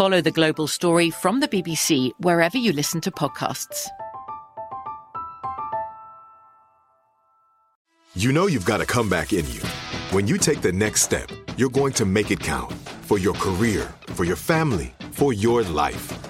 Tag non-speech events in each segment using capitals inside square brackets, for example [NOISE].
Follow the global story from the BBC wherever you listen to podcasts. You know you've got a comeback in you. When you take the next step, you're going to make it count for your career, for your family, for your life.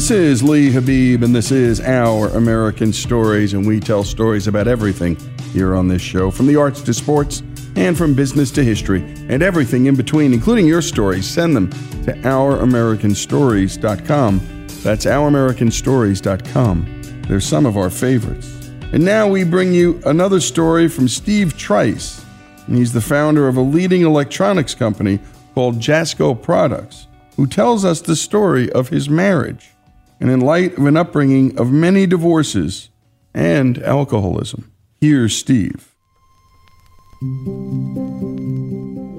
This is Lee Habib, and this is Our American Stories, and we tell stories about everything here on this show, from the arts to sports, and from business to history, and everything in between, including your stories. Send them to OurAmericanStories.com. That's OurAmericanStories.com. They're some of our favorites. And now we bring you another story from Steve Trice. He's the founder of a leading electronics company called Jasco Products, who tells us the story of his marriage and in light of an upbringing of many divorces and alcoholism. Here's Steve.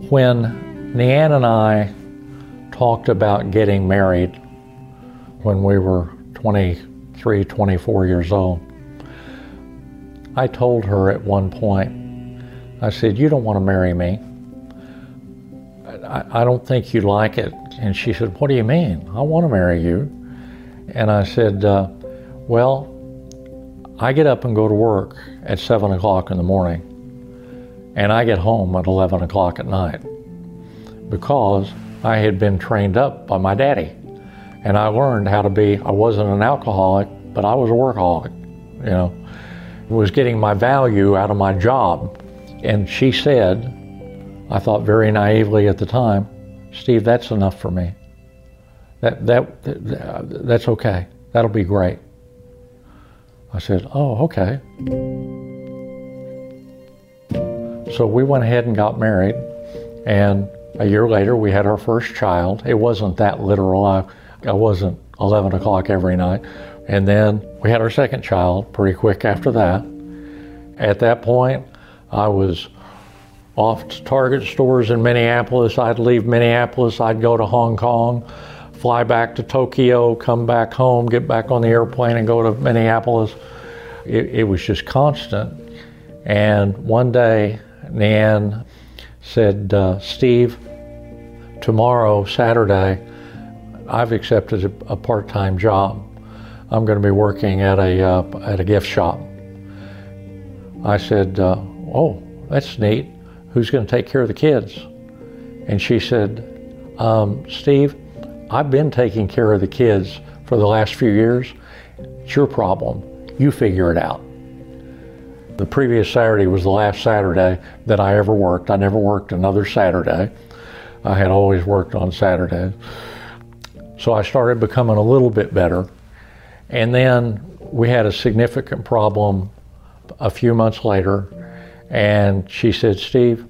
When Leanne and I talked about getting married when we were 23, 24 years old, I told her at one point, I said, You don't want to marry me. I, I don't think you'd like it. And she said, What do you mean? I want to marry you. And I said, uh, Well, I get up and go to work at 7 o'clock in the morning, and I get home at 11 o'clock at night because I had been trained up by my daddy. And I learned how to be, I wasn't an alcoholic, but I was a workaholic, you know. Was getting my value out of my job. And she said, I thought very naively at the time, Steve, that's enough for me. That, that, that, that's okay. That'll be great. I said, Oh, okay. So we went ahead and got married, and a year later we had our first child. It wasn't that literal. I, I wasn't 11 o'clock every night. And then we had our second child pretty quick after that. At that point, I was off to Target stores in Minneapolis. I'd leave Minneapolis, I'd go to Hong Kong, fly back to Tokyo, come back home, get back on the airplane, and go to Minneapolis. It, it was just constant. And one day, Nan said, uh, Steve, tomorrow, Saturday, I've accepted a, a part time job. I'm going to be working at a, uh, at a gift shop. I said, uh, Oh, that's neat. Who's going to take care of the kids? And she said, um, Steve, I've been taking care of the kids for the last few years. It's your problem. You figure it out. The previous Saturday was the last Saturday that I ever worked. I never worked another Saturday. I had always worked on Saturdays. So I started becoming a little bit better. And then we had a significant problem a few months later. And she said, Steve,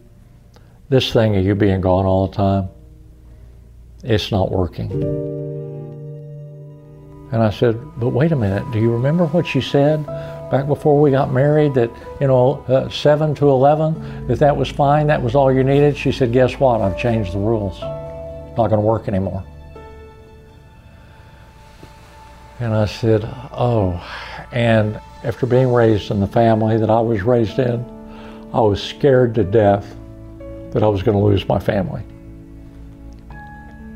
this thing of you being gone all the time, it's not working. And I said, but wait a minute, do you remember what you said back before we got married that, you know, uh, 7 to 11, that that was fine, that was all you needed? She said, guess what? I've changed the rules. Not going to work anymore. And I said, oh. And after being raised in the family that I was raised in, I was scared to death that I was going to lose my family.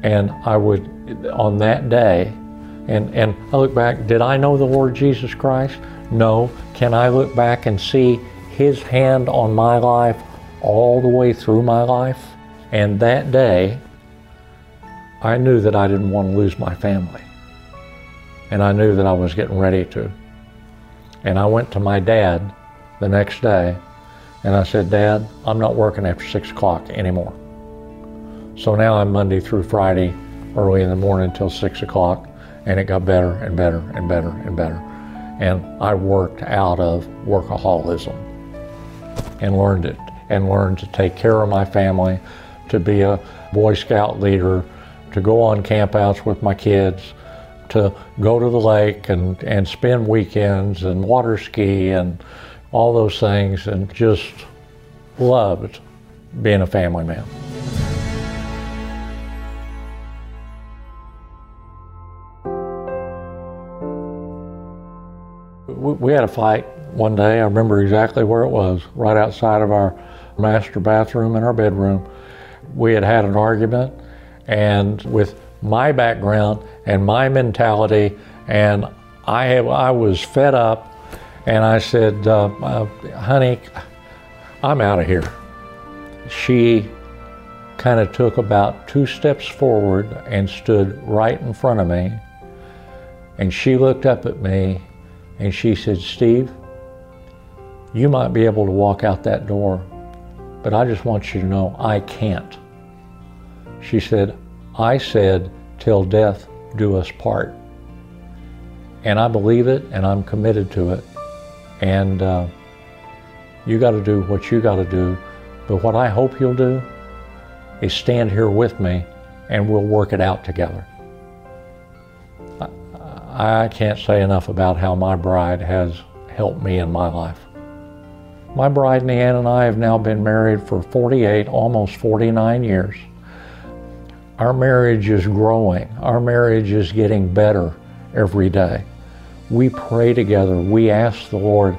And I would, on that day, and, and I look back, did I know the Lord Jesus Christ? No. Can I look back and see His hand on my life all the way through my life? And that day, I knew that I didn't want to lose my family. And I knew that I was getting ready to. And I went to my dad the next day and I said, Dad, I'm not working after six o'clock anymore. So now I'm Monday through Friday, early in the morning until six o'clock, and it got better and better and better and better. And I worked out of workaholism and learned it and learned to take care of my family, to be a Boy Scout leader, to go on campouts with my kids, to go to the lake and, and spend weekends and water ski and all those things, and just loved being a family man. We had a fight one day. I remember exactly where it was, right outside of our master bathroom in our bedroom. We had had an argument, and with my background and my mentality, and I, have, I was fed up and I said, uh, uh, honey, I'm out of here. She kind of took about two steps forward and stood right in front of me. And she looked up at me and she said, Steve, you might be able to walk out that door, but I just want you to know I can't. She said, I said, till death do us part. And I believe it and I'm committed to it. And uh, you got to do what you got to do. But what I hope you'll do is stand here with me and we'll work it out together. I, can't say enough about how my bride has helped me in my life. My bride, Leanne, and I have now been married for 48, almost 49 years. Our marriage is growing. Our marriage is getting better every day. We pray together. We ask the Lord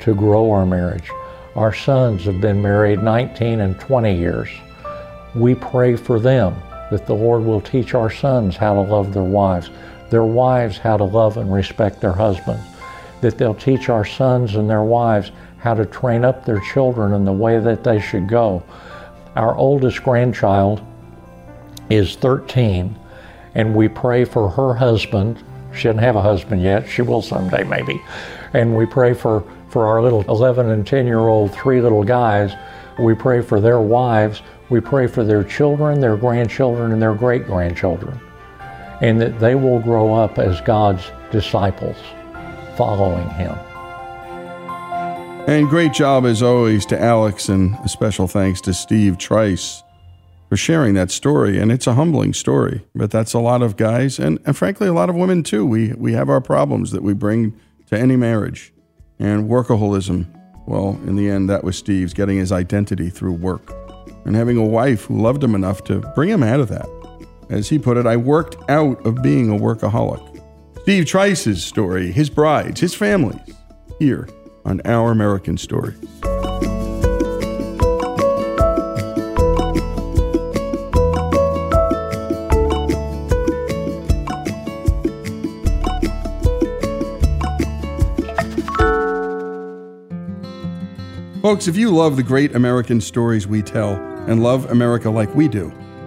to grow our marriage. Our sons have been married 19 and 20 years. We pray for them that the Lord will teach our sons how to love their wives, their wives how to love and respect their husbands, that they'll teach our sons and their wives how to train up their children in the way that they should go. Our oldest grandchild is 13, and we pray for her husband she doesn't have a husband yet. She will someday, maybe. And we pray for, for our little 11 and 10 year old three little guys. We pray for their wives. We pray for their children, their grandchildren, and their great grandchildren. And that they will grow up as God's disciples, following Him. And great job as always to Alex, and a special thanks to Steve Trice. for sharing that story. And it's a humbling story, but that's a lot of guys and, and frankly, a lot of women too. We, we have our problems that we bring to any marriage. And workaholism, well, in the end, that was Steve's getting his identity through work and having a wife who loved him enough to bring him out of that. As he put it, I worked out of being a workaholic. Steve Trice's story, his brides, his families, here on Our American Stories. Folks, if you love the great American stories we tell and love America like we do,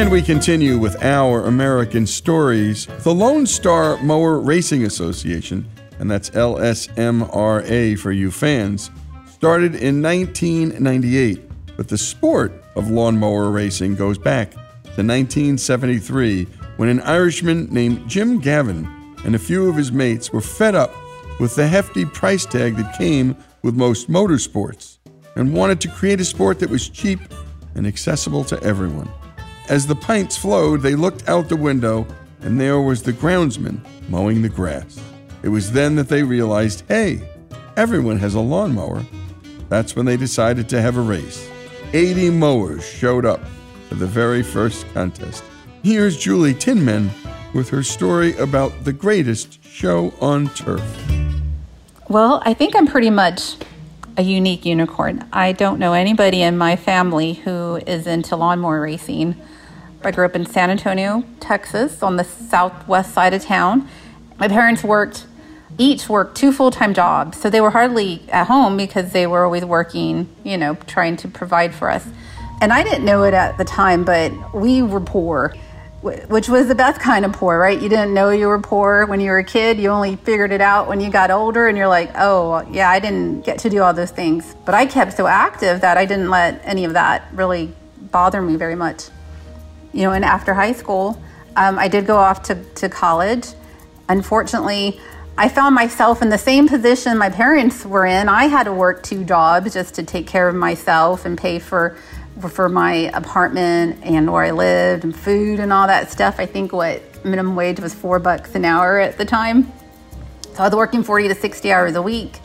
And we continue with our American stories. The Lone Star Mower Racing Association, and that's LSMRA for you fans, started in 1998, but the sport of lawnmower racing goes back to 1973 when an Irishman named Jim Gavin and a few of his mates were fed up with the hefty price tag that came with most motorsports and wanted to create a sport that was cheap and accessible to everyone. As the pints flowed, they looked out the window, and there was the groundsman mowing the grass. It was then that they realized hey, everyone has a lawnmower. That's when they decided to have a race. 80 mowers showed up for the very first contest. Here's Julie Tinman with her story about the greatest show on turf. Well, I think I'm pretty much a unique unicorn. I don't know anybody in my family who is into lawnmower racing. I grew up in San Antonio, Texas, on the southwest side of town. My parents worked, each worked two full time jobs, so they were hardly at home because they were always working, you know, trying to provide for us. And I didn't know it at the time, but we were poor, which was the best kind of poor, right? You didn't know you were poor when you were a kid. You only figured it out when you got older, and you're like, oh, yeah, I didn't get to do all those things. But I kept so active that I didn't let any of that really bother me very much you know, and after high school, um, I did go off to, to college. Unfortunately, I found myself in the same position my parents were in. I had to work two jobs just to take care of myself and pay for for my apartment and where I lived and food and all that stuff. I think what minimum wage was four bucks an hour at the time. So I was working 40 to 60 hours a week.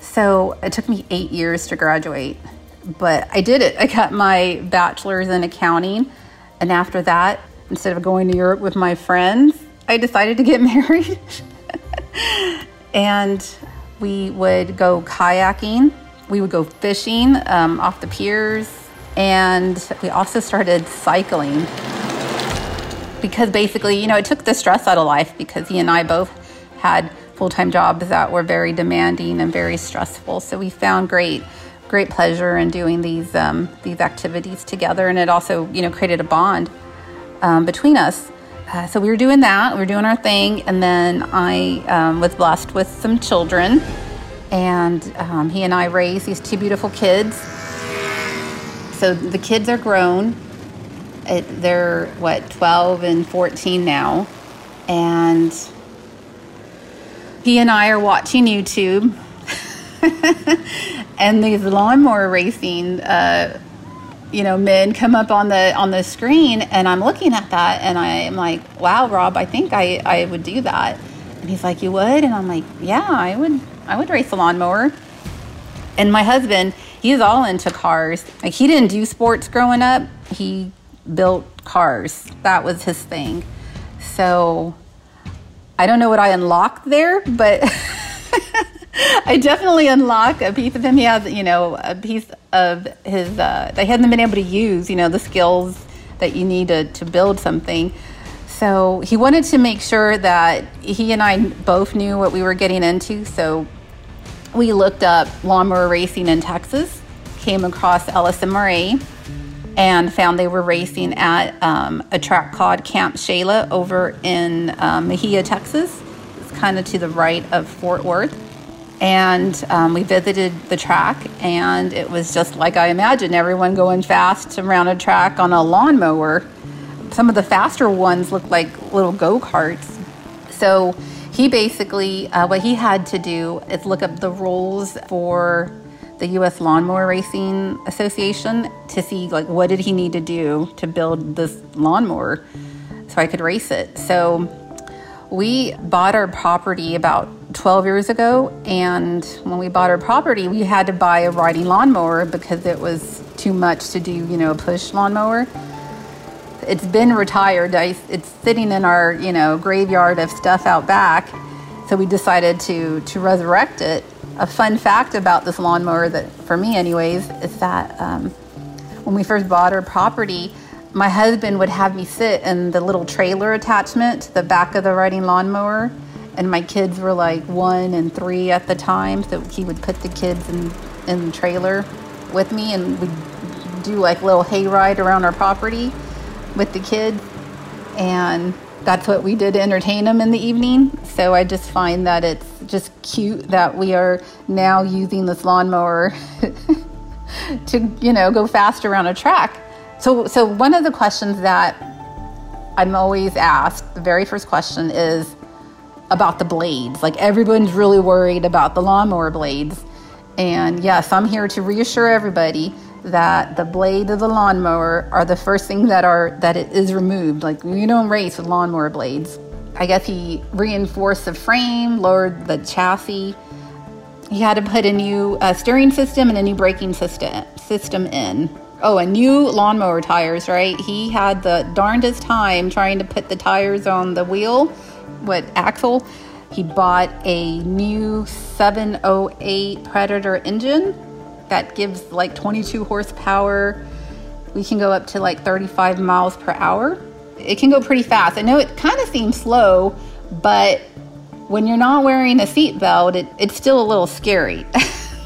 So it took me eight years to graduate, but I did it. I got my bachelor's in accounting and after that, instead of going to Europe with my friends, I decided to get [LAUGHS] married. and we would go kayaking, we would go fishing um, off the piers, and we also started cycling. Because basically, you know, it took the stress out of life because he and I both had full time jobs that were very demanding and very stressful. So we found great great pleasure in doing these um, these activities together, and it also you know created a bond um, between us. Uh, so we were doing that, we were doing our thing, and then I um, was blessed with some children, and um, he and I raised these two beautiful kids. So the kids are grown. It, they're what 12 and 14 now, and he and I are watching YouTube [LAUGHS] and these lawnmower racing, uh, you know, men come up on the on the screen, and I'm looking at that, and I'm like, wow, Rob, I think I I would do that. And he's like, you would, and I'm like, yeah, I would I would race a lawnmower. And my husband, he's all into cars. Like he didn't do sports growing up. He built cars. That was his thing. So I don't know what I unlocked there, but [LAUGHS] [LAUGHS] I definitely unlock a piece of him. He has, you know, a piece of his uh, that he hasn't been able to use. You know, the skills that you need to, to build something. So he wanted to make sure that he and I both knew what we were getting into. So we looked up lawnmower racing in Texas. came across Marie and found they were racing at um, a track called Camp Shayla over in um, Mexia, Texas. It's kind of to the right of Fort Worth. And um, we visited the track, and it was just like I imagined everyone going fast around a track on a lawnmower. Some of the faster ones looked like little go karts. So he basically, uh, what he had to do is look up the rules for the U.S. Lawnmower Racing Association to see like what did he need to do to build this lawnmower so I could race it. So we bought our property about 12 years ago, and when we bought our property, we had to buy a riding lawnmower because it was too much to do, you know, a push lawnmower. It's been retired. it's sitting in our, you know, graveyard of stuff out back. So we decided to to resurrect it a fun fact about this lawnmower that, for me, anyways, is that um, when we first bought our property, my husband would have me sit in the little trailer attachment to the back of the riding lawnmower. And my kids were like one and three at the time, so he would put the kids in, in the trailer with me and we'd do like little hayride around our property with the kids. And that's what we did to entertain them in the evening. So I just find that it's just cute that we are now using this lawnmower [LAUGHS] to, you know, go fast around a track. So, so one of the questions that I'm always asked, the very first question is about the blades. Like everyone's really worried about the lawnmower blades. And yes, I'm here to reassure everybody that the blade of the lawnmower are the first thing that are that it is removed. Like you don't race with lawnmower blades. I guess he reinforced the frame, lowered the chassis. He had to put a new uh, steering system and a new braking system system in. Oh, and new lawnmower tires, right? He had the darndest time trying to put the tires on the wheel, what axle. He bought a new 708 Predator engine that gives like 22 horsepower. We can go up to like 35 miles per hour. It can go pretty fast. I know it kind of seems slow, but when you're not wearing a seatbelt, it, it's still a little scary.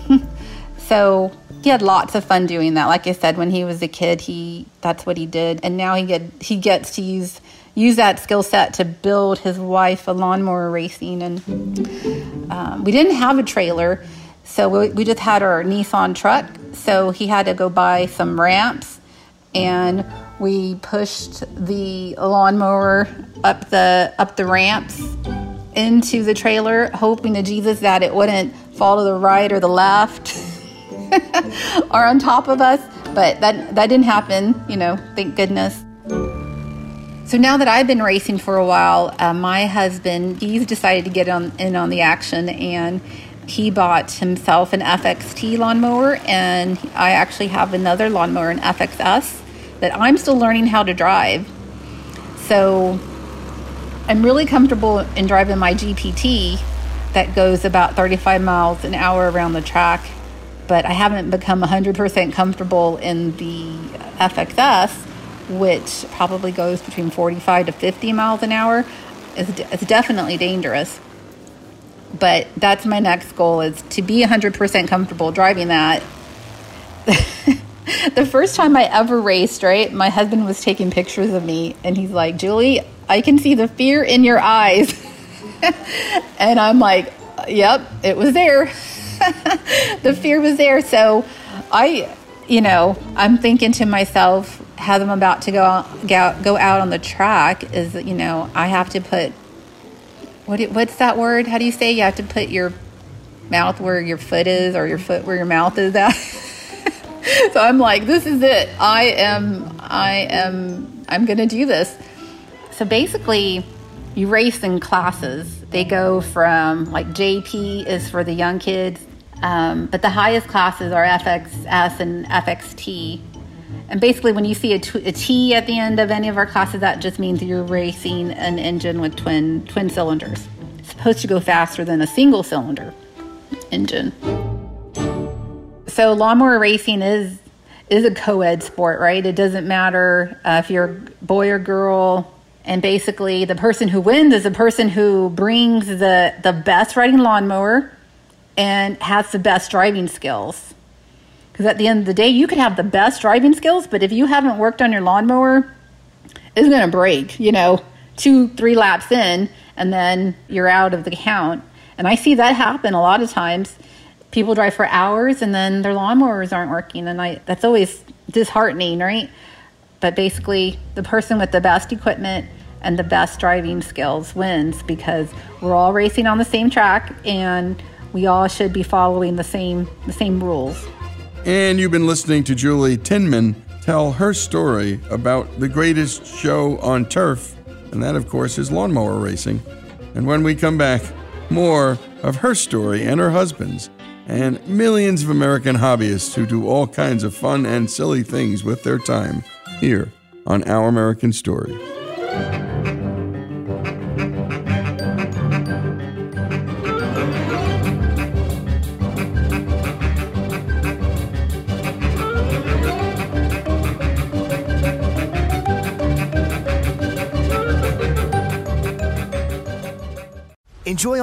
[LAUGHS] so he had lots of fun doing that. Like I said, when he was a kid, he that's what he did, and now he get he gets to use use that skill set to build his wife a lawnmower racing. And um, we didn't have a trailer, so we, we just had our Nissan truck. So he had to go buy some ramps and we pushed the lawnmower up the up the ramps into the trailer, hoping to Jesus that it wouldn't fall to the right or the left [LAUGHS] [LAUGHS] or on top of us. But that that didn't happen, you know, thank goodness. So now that I've been racing for a while, uh, my husband he's decided to get on in on the action and he bought himself an FXT lawnmower, and I actually have another lawnmower, an FXS, that I'm still learning how to drive. So I'm really comfortable in driving my GPT that goes about 35 miles an hour around the track, but I haven't become 100% comfortable in the FXS, which probably goes between 45 to 50 miles an hour. It's, it's definitely dangerous. But that's my next goal is to be 100% comfortable driving that. [LAUGHS] The first time i ever raced right my husband was taking pictures of me and he's like julie i can see the fear in your eyes. [LAUGHS] And i'm like yep it was there [LAUGHS] the fear was there so i you know i'm thinking to myself as i'm about to go out, go out on the track is you know i have to put what what's that word? How do you say you have to put your mouth where your foot is or your foot where your mouth is at? [LAUGHS] so I'm like, this is it. I am I am I'm going to do this. So basically, you race in classes. They go from like JP is for the young kids, um, but the highest classes are FXS and FXT. And basically, when you see a, t- a T at the end of any of our classes, that just means you're racing an engine with twin twin cylinders. It's supposed to go faster than a single cylinder engine. So lawnmower racing is is a co-ed sport, right? It doesn't matter uh, if you're boy or girl. And basically, the person who wins is the person who brings the the best riding lawnmower and has the best driving skills. Because at the end of the day, you could have the best driving skills, but if you haven't worked on your lawnmower, it's going to break, you know, two, three laps in, and then you're out of the count. And I see that happen a lot of times. People drive for hours and then their lawnmowers aren't working. And I, that's always disheartening, right? But basically, the person with the best equipment and the best driving skills wins because we're all racing on the same track and we all should be following the same the same rules. And you've been listening to Julie Tinman tell her story about the greatest show on turf, and that, of course, is lawnmower racing. And when we come back, more of her story and her husband's, and millions of American hobbyists who do all kinds of fun and silly things with their time here on Our American Story. Enjoy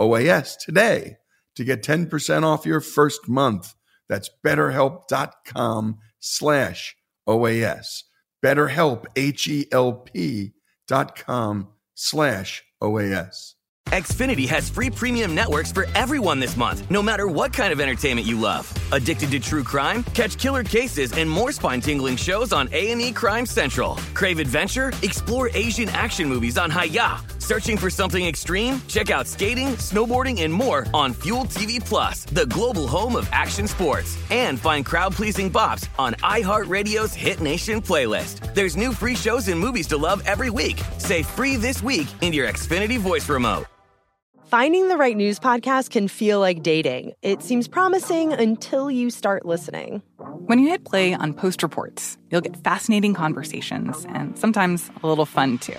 OAS today to get 10% off your first month. That's betterhelp.com slash OAS. BetterHelp, H-E-L-P dot com slash OAS. Xfinity has free premium networks for everyone this month, no matter what kind of entertainment you love. Addicted to true crime? Catch killer cases and more spine-tingling shows on A&E Crime Central. Crave adventure? Explore Asian action movies on Hi-YAH. Searching for something extreme? Check out skating, snowboarding, and more on Fuel TV Plus, the global home of action sports. And find crowd-pleasing bops on iHeartRadio's Hit Nation playlist. There's new free shows and movies to love every week. Say free this week in your Xfinity voice remote. Finding the right news podcast can feel like dating. It seems promising until you start listening. When you hit play on Post Reports, you'll get fascinating conversations and sometimes a little fun too.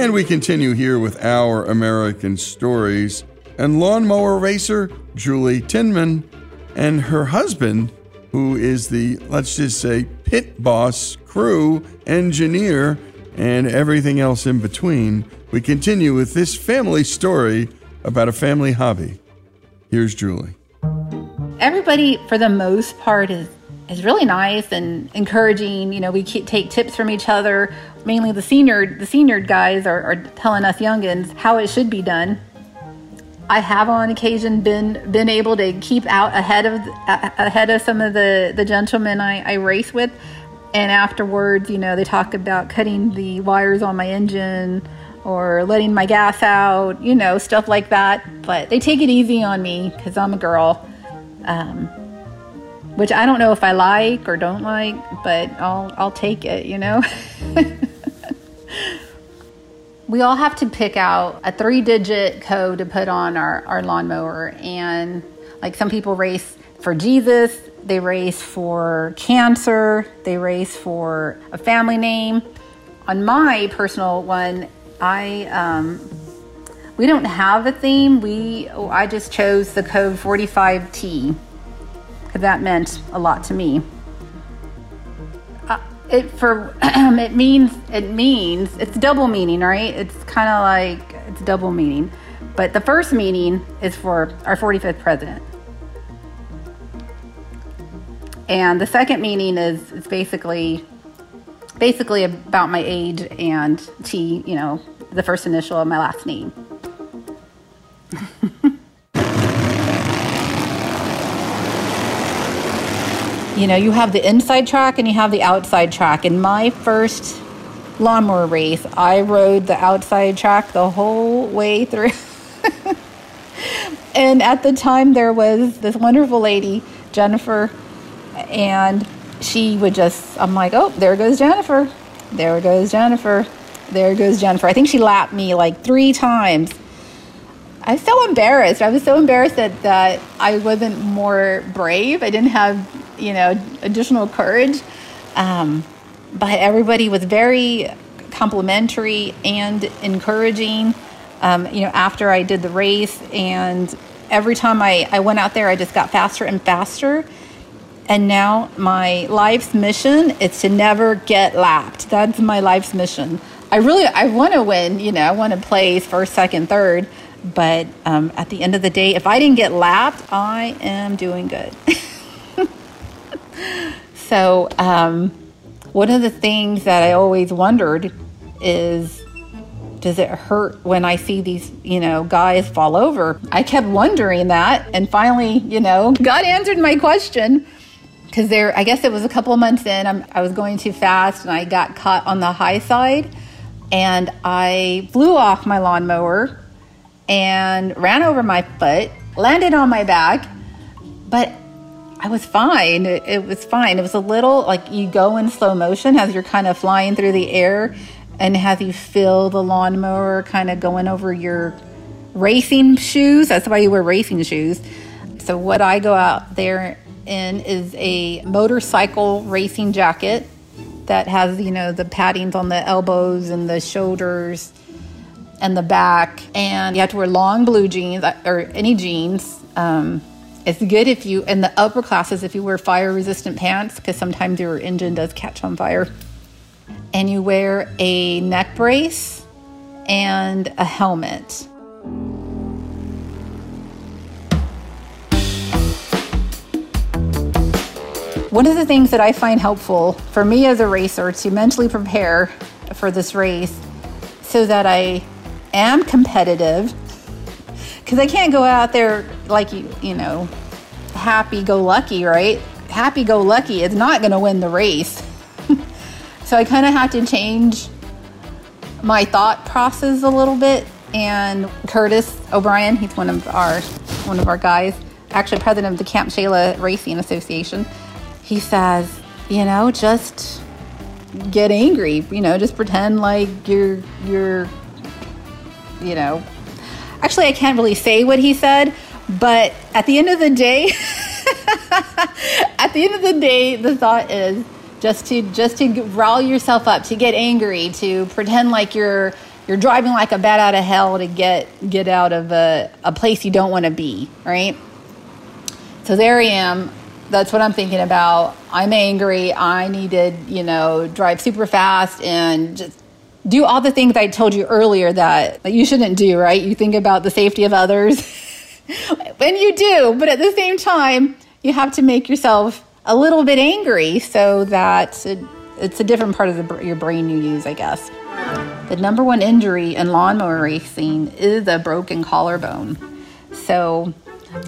And we continue here with our American stories and lawnmower racer Julie Tinman and her husband, who is the, let's just say, pit boss, crew, engineer, and everything else in between. We continue with this family story about a family hobby. Here's Julie. Everybody, for the most part, is is really nice and encouraging. You know, we take tips from each other. Mainly the senior the senior guys are, are telling us youngins how it should be done. I have on occasion been been able to keep out ahead of ahead of some of the the gentlemen I, I race with, and afterwards, you know, they talk about cutting the wires on my engine or letting my gas out, you know, stuff like that. But they take it easy on me because I'm a girl, um, which I don't know if I like or don't like, but I'll I'll take it, you know. [LAUGHS] we all have to pick out a three-digit code to put on our our lawnmower, and like some people race for Jesus, they race for cancer, they race for a family name. On my personal one, I um, we don't have a theme. We oh, I just chose the code 45T because that meant a lot to me. It for [CLEARS THROAT] it means it means it's double meaning, right? It's kind of like it's double meaning. But the first meaning is for our 45th president. And the second meaning is it's basically basically about my age and T, you know, the first initial of my last name. [LAUGHS] you know, you have the inside track and you have the outside track. In my first lawnmower race, I rode the outside track the whole way through. [LAUGHS] and at the time, there was this wonderful lady, Jennifer, and she would just, I'm like, oh, there goes Jennifer. There goes Jennifer. There goes Jennifer. I think she lapped me like three times. I was so embarrassed. I was so embarrassed that, that I wasn't more brave. I didn't have, you know, additional courage. Um, but everybody was very complimentary and encouraging. Um, you know, after I did the race, and every time I, I went out there, I just got faster and faster. And now my life's mission is to never get lapped. That's my life's mission. I really I want to win. You know, I want to place first, second, third. But um, at the end of the day, if I didn't get lapped, I am doing good. [LAUGHS] so um, one of the things that I always wondered is does it hurt when I see these, you know, guys fall over? I kept wondering that. And finally, you know, [LAUGHS] God answered my question because there, I guess it was a couple months in, I'm, I was going too fast and I got caught on the high side and I flew off my lawnmower and ran over my foot, landed on my back, but I was fine. It, it, was fine. It was a little like you go in slow motion as you're kind of flying through the air and as you feel the lawnmower kind of going over your racing shoes. That's why you wear racing shoes. So, what I go out there in is a motorcycle racing jacket that has, you know, the paddings on the elbows and the shoulders and the back. And you have to wear long blue jeans uh, or any jeans. Um, it's good if you, in the upper classes, if you wear fire resistant pants, because sometimes your engine does catch on fire. And you wear a neck brace and a helmet. One of the things that I find helpful for me as a racer to mentally prepare for this race so that I am competitive because I can't go out there like you, you know, happy go lucky, right? Happy go lucky is not going to win the race. [LAUGHS] so I kind of have to change my thought process a little bit. And Curtis O'Brien, he's one of our one of our guys, actually president of the Camp Shayla Racing Association he says, you know, just get angry, you know, just pretend like you're you're you know. Actually, I can't really say what he said, but at the end of the day, [LAUGHS] at the end of the day, the thought is just to just to rile yourself up, to get angry, to pretend like you're you're driving like a bat out of hell to get get out of a, a place you don't want to be, right? So there I am. That's what I'm thinking about. I'm angry. I needed, you know, drive super fast and just do all the things I told you earlier that, that you shouldn't do, right? You think about the safety of others. [LAUGHS] and you do, but at the same time, you have to make yourself a little bit angry so that it, it's a different part of the, your brain you use, I guess. The number one injury in lawnmower racing is a broken collarbone. So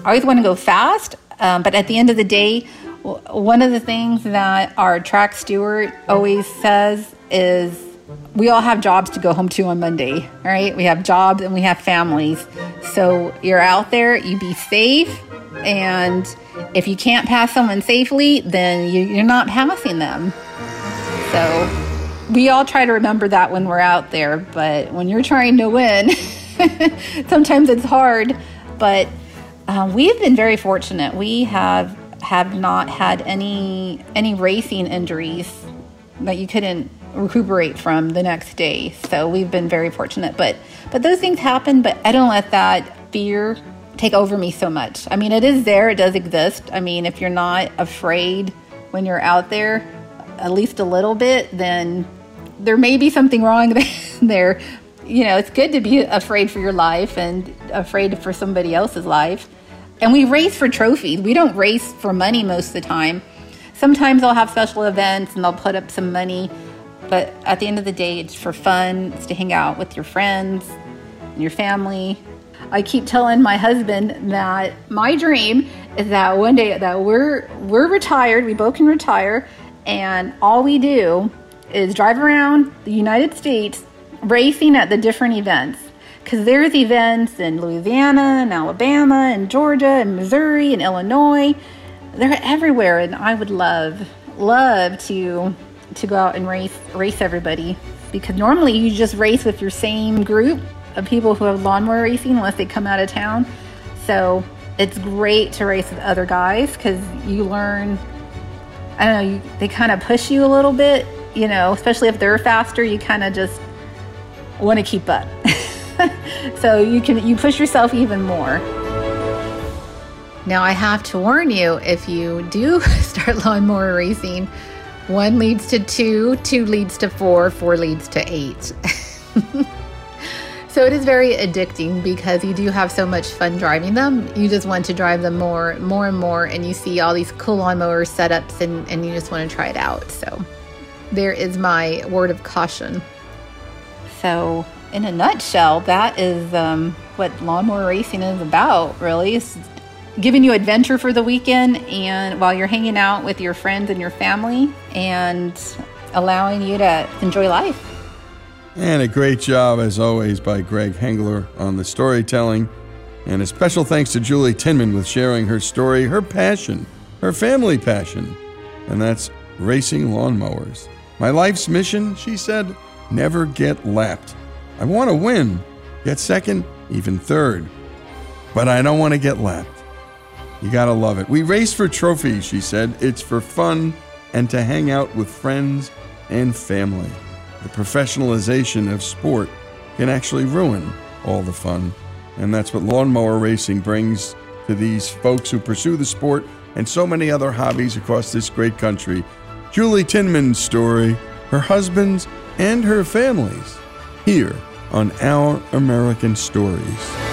I always want to go fast, um, but at the end of the day, one of the things that our track steward always says is we all have jobs to go home to on Monday, right? We have jobs and we have families. So you're out there, you be safe, and if you can't pass someone safely, then you, are not passing them. So we all try to remember that when we're out there, but when you're trying to win, [LAUGHS] sometimes it's hard. But um, we've been very fortunate. We have have not had any any racing injuries that you couldn't recuperate from the next day. So we've been very fortunate. But but those things happen. But I don't let that fear take over me so much. I mean, it is there. It does exist. I mean, if you're not afraid when you're out there, at least a little bit, then there may be something wrong [LAUGHS] there. You know, it's good to be afraid for your life and afraid for somebody else's life. And we race for trophies. We don't race for money most of the time. Sometimes they'll have special events and they'll put up some money, but at the end of the day, it's for fun. It's to hang out with your friends and your family. I keep telling my husband that my dream is that one day that we're we're retired, we both can retire, and all we do is drive around the United States racing at the different events. Because there's events in Louisiana and Alabama and Georgia and Missouri and Illinois. They're everywhere, and I would love, love to to go out and race race everybody. Because normally you just race with your same group of people who have lawnmower racing unless they come out of town. So it's great to race with other guys because you learn. I don't know. You, they kind of push you a little bit you know, especially if they're faster, you kind of just want to keep up. [LAUGHS] so you can you push yourself even more. Now I have to warn you if you do [LAUGHS] start lawnmower racing, one leads to two, two leads to four, four leads to eight. [LAUGHS] so it is very addicting because you do have so much fun driving them. You just want to drive them more, more and more, and you see all these cool lawnmower setups and, and you just want to try it out. So there is my word of caution. So, in a nutshell, that is um, what lawnmower racing is about, really. It's giving you adventure for the weekend and while you're hanging out with your friends and your family and allowing you to enjoy life. And a great job, as always, by Greg Hengler on the storytelling. And a special thanks to Julie Tinman with sharing her story, her passion, her family passion, and that's racing lawnmowers. My life's mission, she said, never get lapped. I want to win, get second, even third. But I don't want to get lapped. You got to love it. We race for trophies, she said. It's for fun and to hang out with friends and family. The professionalization of sport can actually ruin all the fun. And that's what lawnmower racing brings to these folks who pursue the sport and so many other hobbies across this great country. Julie Tinman's story, her husband's, and her family's, here on Our American Stories.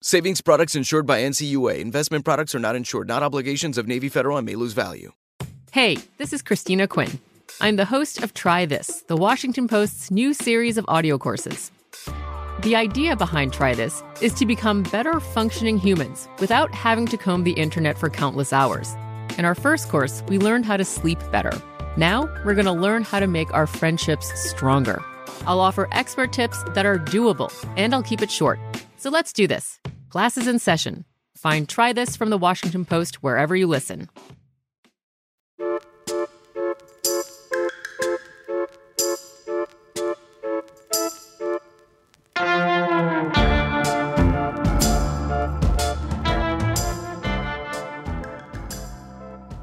Savings products insured by NCUA. Investment products are not insured, not obligations of Navy Federal and may lose value. Hey, this is Christina Quinn. I'm the host of Try This, the Washington Post's new series of audio courses. The idea behind Try This is to become better functioning humans without having to comb the internet for countless hours. In our first course, we learned how to sleep better. Now, we're going to learn how to make our friendships stronger. I'll offer expert tips that are doable, and I'll keep it short. So let's do this. Class is in session. Find Try This from the Washington Post wherever you listen.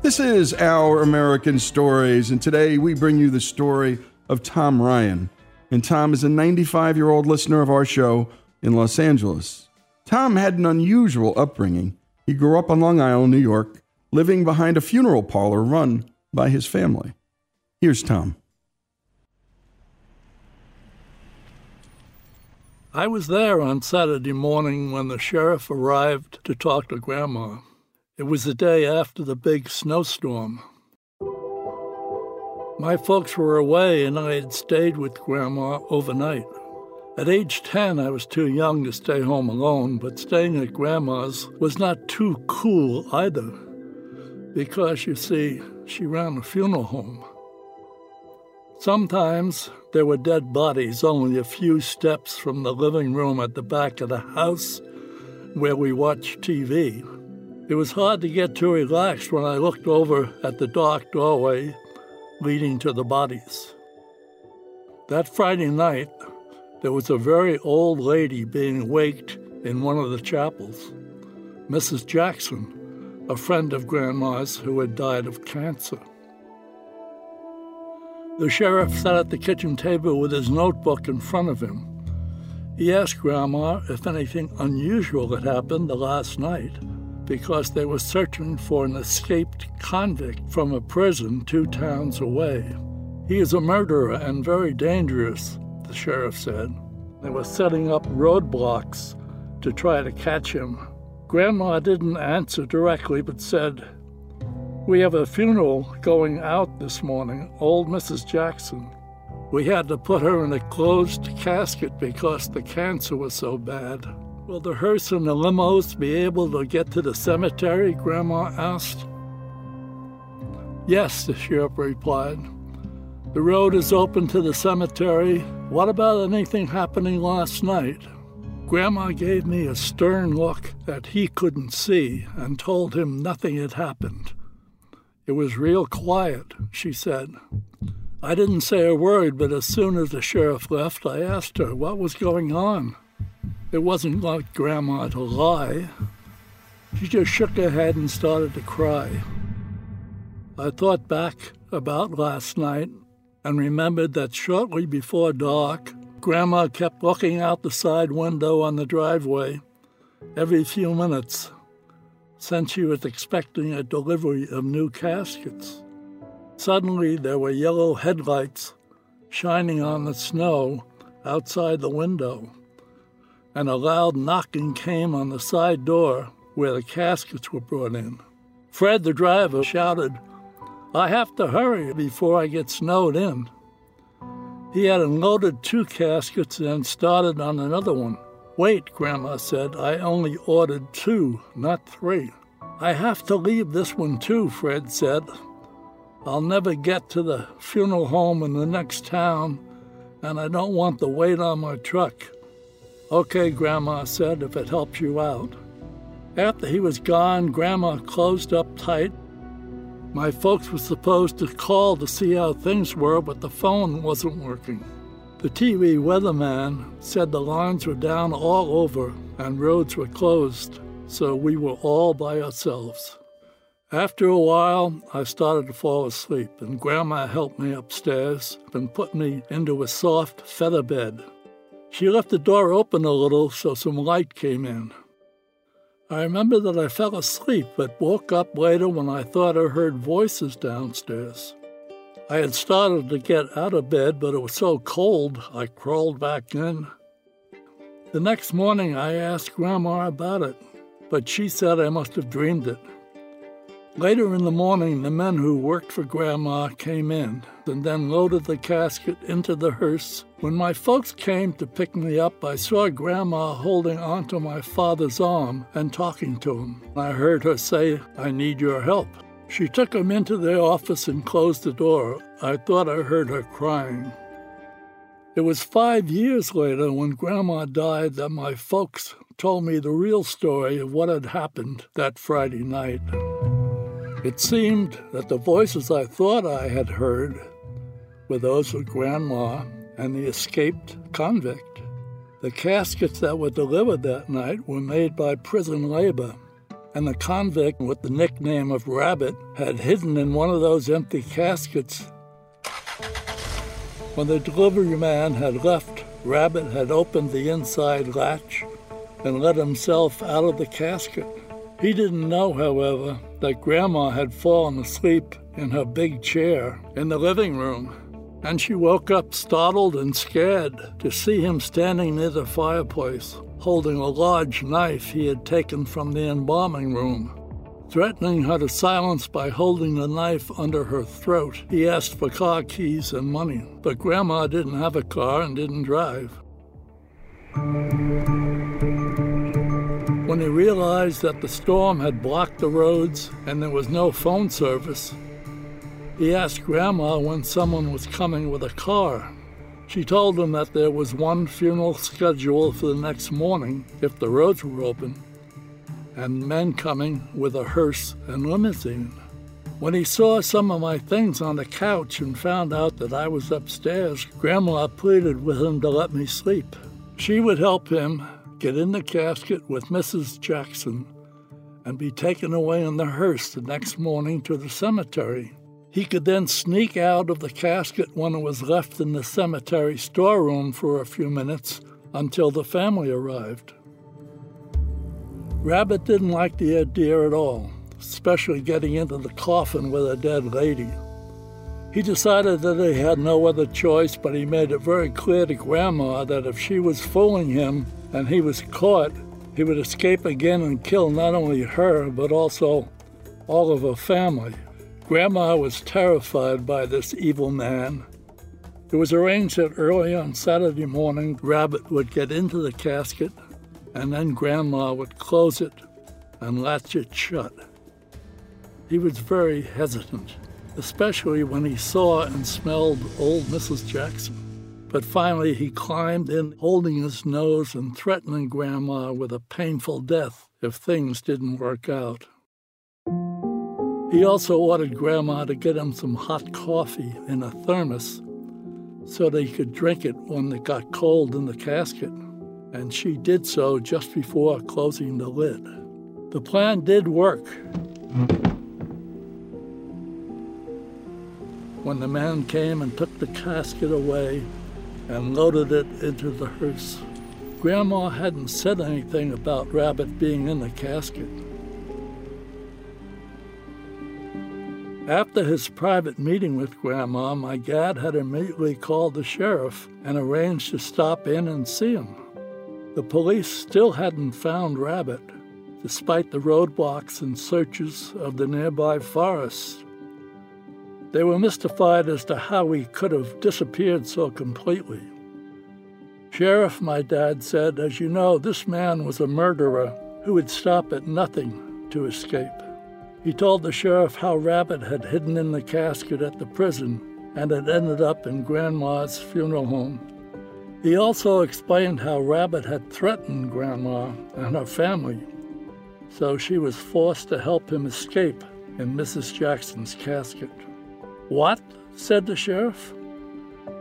This is Our American Stories, and today we bring you the story of Tom Ryan. And Tom is a 95 year old listener of our show in Los Angeles. Tom had an unusual upbringing. He grew up on Long Island, New York, living behind a funeral parlor run by his family. Here's Tom. I was there on Saturday morning when the sheriff arrived to talk to Grandma. It was the day after the big snowstorm. My folks were away and I had stayed with Grandma overnight. At age 10, I was too young to stay home alone, but staying at Grandma's was not too cool either, because you see, she ran a funeral home. Sometimes there were dead bodies only a few steps from the living room at the back of the house where we watched TV. It was hard to get too relaxed when I looked over at the dark doorway leading to the bodies. That Friday night, there was a very old lady being waked in one of the chapels, Mrs. Jackson, a friend of Grandma's who had died of cancer. The sheriff sat at the kitchen table with his notebook in front of him. He asked Grandma if anything unusual had happened the last night because they were searching for an escaped convict from a prison two towns away. He is a murderer and very dangerous, the sheriff said. They were setting up roadblocks to try to catch him. Grandma didn't answer directly but said, we have a funeral going out this morning, old Mrs. Jackson. We had to put her in a closed casket because the cancer was so bad. Will the hearse and the limos be able to get to the cemetery? Grandma asked. Yes, the sheriff replied. The road is open to the cemetery. What about anything happening last night? Grandma gave me a stern look that he couldn't see and told him nothing had happened. It was real quiet, she said. I didn't say a word, but as soon as the sheriff left, I asked her what was going on. It wasn't like Grandma to lie. She just shook her head and started to cry. I thought back about last night and remembered that shortly before dark, Grandma kept looking out the side window on the driveway every few minutes since she was expecting a delivery of new caskets. Suddenly, there were yellow headlights shining on the snow outside the window, and a loud knocking came on the side door where the caskets were brought in. Fred, the driver, shouted, I have to hurry before I get snowed in. He had unloaded two caskets and started on another one. Wait, Grandma said, I only ordered two, not three. I have to leave this one too, Fred said. I'll never get to the funeral home in the next town, and I don't want the weight on my truck. Okay, Grandma said, if it helps you out. After he was gone, Grandma closed up tight. My folks were supposed to call to see how things were, but the phone wasn't working. The TV weatherman said the lines were down all over and roads were closed, so we were all by ourselves. After a while, I started to fall asleep, and Grandma helped me upstairs and put me into a soft feather bed. She left the door open a little so some light came in. I remember that I fell asleep but woke up later when I thought I heard voices downstairs. I had started to get out of bed, but it was so cold I crawled back in. The next morning I asked Grandma about it, but she said I must have dreamed it. Later in the morning, the men who worked for Grandma came in and then loaded the casket into the hearse. When my folks came to pick me up, I saw Grandma holding onto my father's arm and talking to him. I heard her say, I need your help. She took him into the office and closed the door. I thought I heard her crying. It was five years later, when Grandma died, that my folks told me the real story of what had happened that Friday night. It seemed that the voices I thought I had heard were those of Grandma and the escaped convict. The caskets that were delivered that night were made by prison labor, and the convict with the nickname of Rabbit had hidden in one of those empty caskets. When the delivery man had left, Rabbit had opened the inside latch and let himself out of the casket. He didn't know, however, that Grandma had fallen asleep in her big chair in the living room, and she woke up startled and scared to see him standing near the fireplace, holding a large knife he had taken from the embalming room. Threatening her to silence by holding the knife under her throat, he asked for car keys and money, but Grandma didn't have a car and didn't drive. When he realized that the storm had blocked the roads and there was no phone service, he asked Grandma when someone was coming with a car. She told him that there was one funeral scheduled for the next morning if the roads were open, and men coming with a hearse and limousine. When he saw some of my things on the couch and found out that I was upstairs, Grandma pleaded with him to let me sleep. She would help him get in the casket with Mrs. Jackson, and be taken away in the hearse the next morning to the cemetery. He could then sneak out of the casket when it was left in the cemetery storeroom for a few minutes until the family arrived. Rabbit didn't like the idea at all, especially getting into the coffin with a dead lady. He decided that he had no other choice, but he made it very clear to Grandma that if she was fooling him and he was caught, he would escape again and kill not only her, but also all of her family. Grandma was terrified by this evil man. It was arranged that early on Saturday morning, Rabbit would get into the casket, and then Grandma would close it and latch it shut. He was very hesitant especially when he saw and smelled old Mrs. Jackson. But finally, he climbed in, holding his nose and threatening Grandma with a painful death if things didn't work out. He also ordered Grandma to get him some hot coffee in a thermos so that he could drink it when it got cold in the casket. and she did so just before closing the lid. The plan did work. When the man came and took the casket away and loaded it into the hearse, Grandma hadn't said anything about Rabbit being in the casket. After his private meeting with Grandma, my dad had immediately called the sheriff and arranged to stop in and see him. The police still hadn't found Rabbit, despite the roadblocks and searches of the nearby forest. They were mystified as to how he could have disappeared so completely. Sheriff, my dad said, as you know, this man was a murderer who would stop at nothing to escape. He told the sheriff how Rabbit had hidden in the casket at the prison and had ended up in Grandma's funeral home. He also explained how Rabbit had threatened Grandma and her family, so she was forced to help him escape in Mrs. Jackson's casket. What? said the sheriff.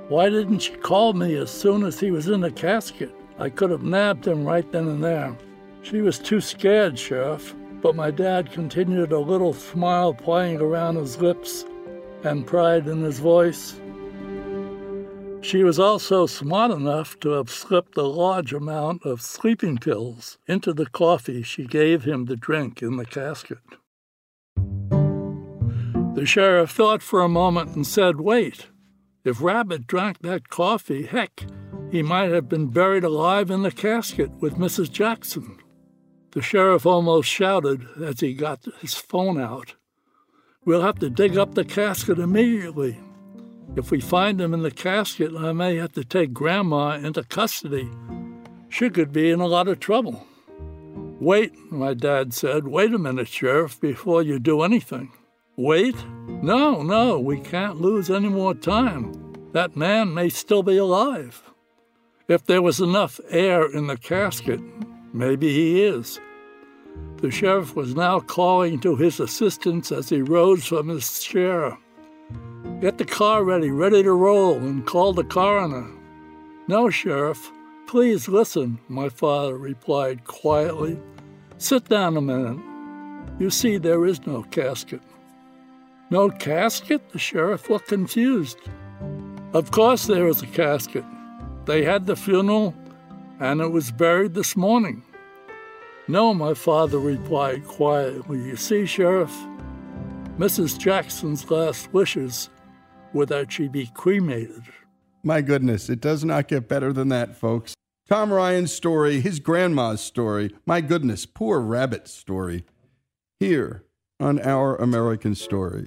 Why didn't she call me as soon as he was in the casket? I could have nabbed him right then and there. She was too scared, Sheriff but my dad continued a little smile playing around his lips and pride in his voice. She was also smart enough to have slipped a large amount of sleeping pills into the coffee she gave him to drink in the casket. The sheriff thought for a moment and said, Wait, if Rabbit drank that coffee, heck, he might have been buried alive in the casket with Mrs. Jackson. The sheriff almost shouted as he got his phone out. We'll have to dig up the casket immediately. If we find him in the casket, I may have to take Grandma into custody. She could be in a lot of trouble. Wait, my dad said. Wait a minute, Sheriff, before you do anything. Wait? No, no, we can't lose any more time. That man may still be alive. If there was enough air in the casket, maybe he is. The sheriff was now calling to his assistants as he rose from his chair. Get the car ready, ready to roll, and call the coroner. No, Sheriff. Please listen, my father replied quietly. Sit down a minute. You see, there is no casket. No casket? The sheriff looked confused. Of course, there is a casket. They had the funeral, and it was buried this morning. No, my father replied quietly. You see, Sheriff, Mrs. Jackson's last wishes were that she be cremated. My goodness, it does not get better than that, folks. Tom Ryan's story, his grandma's story, my goodness, poor rabbit's story, here on Our American Story.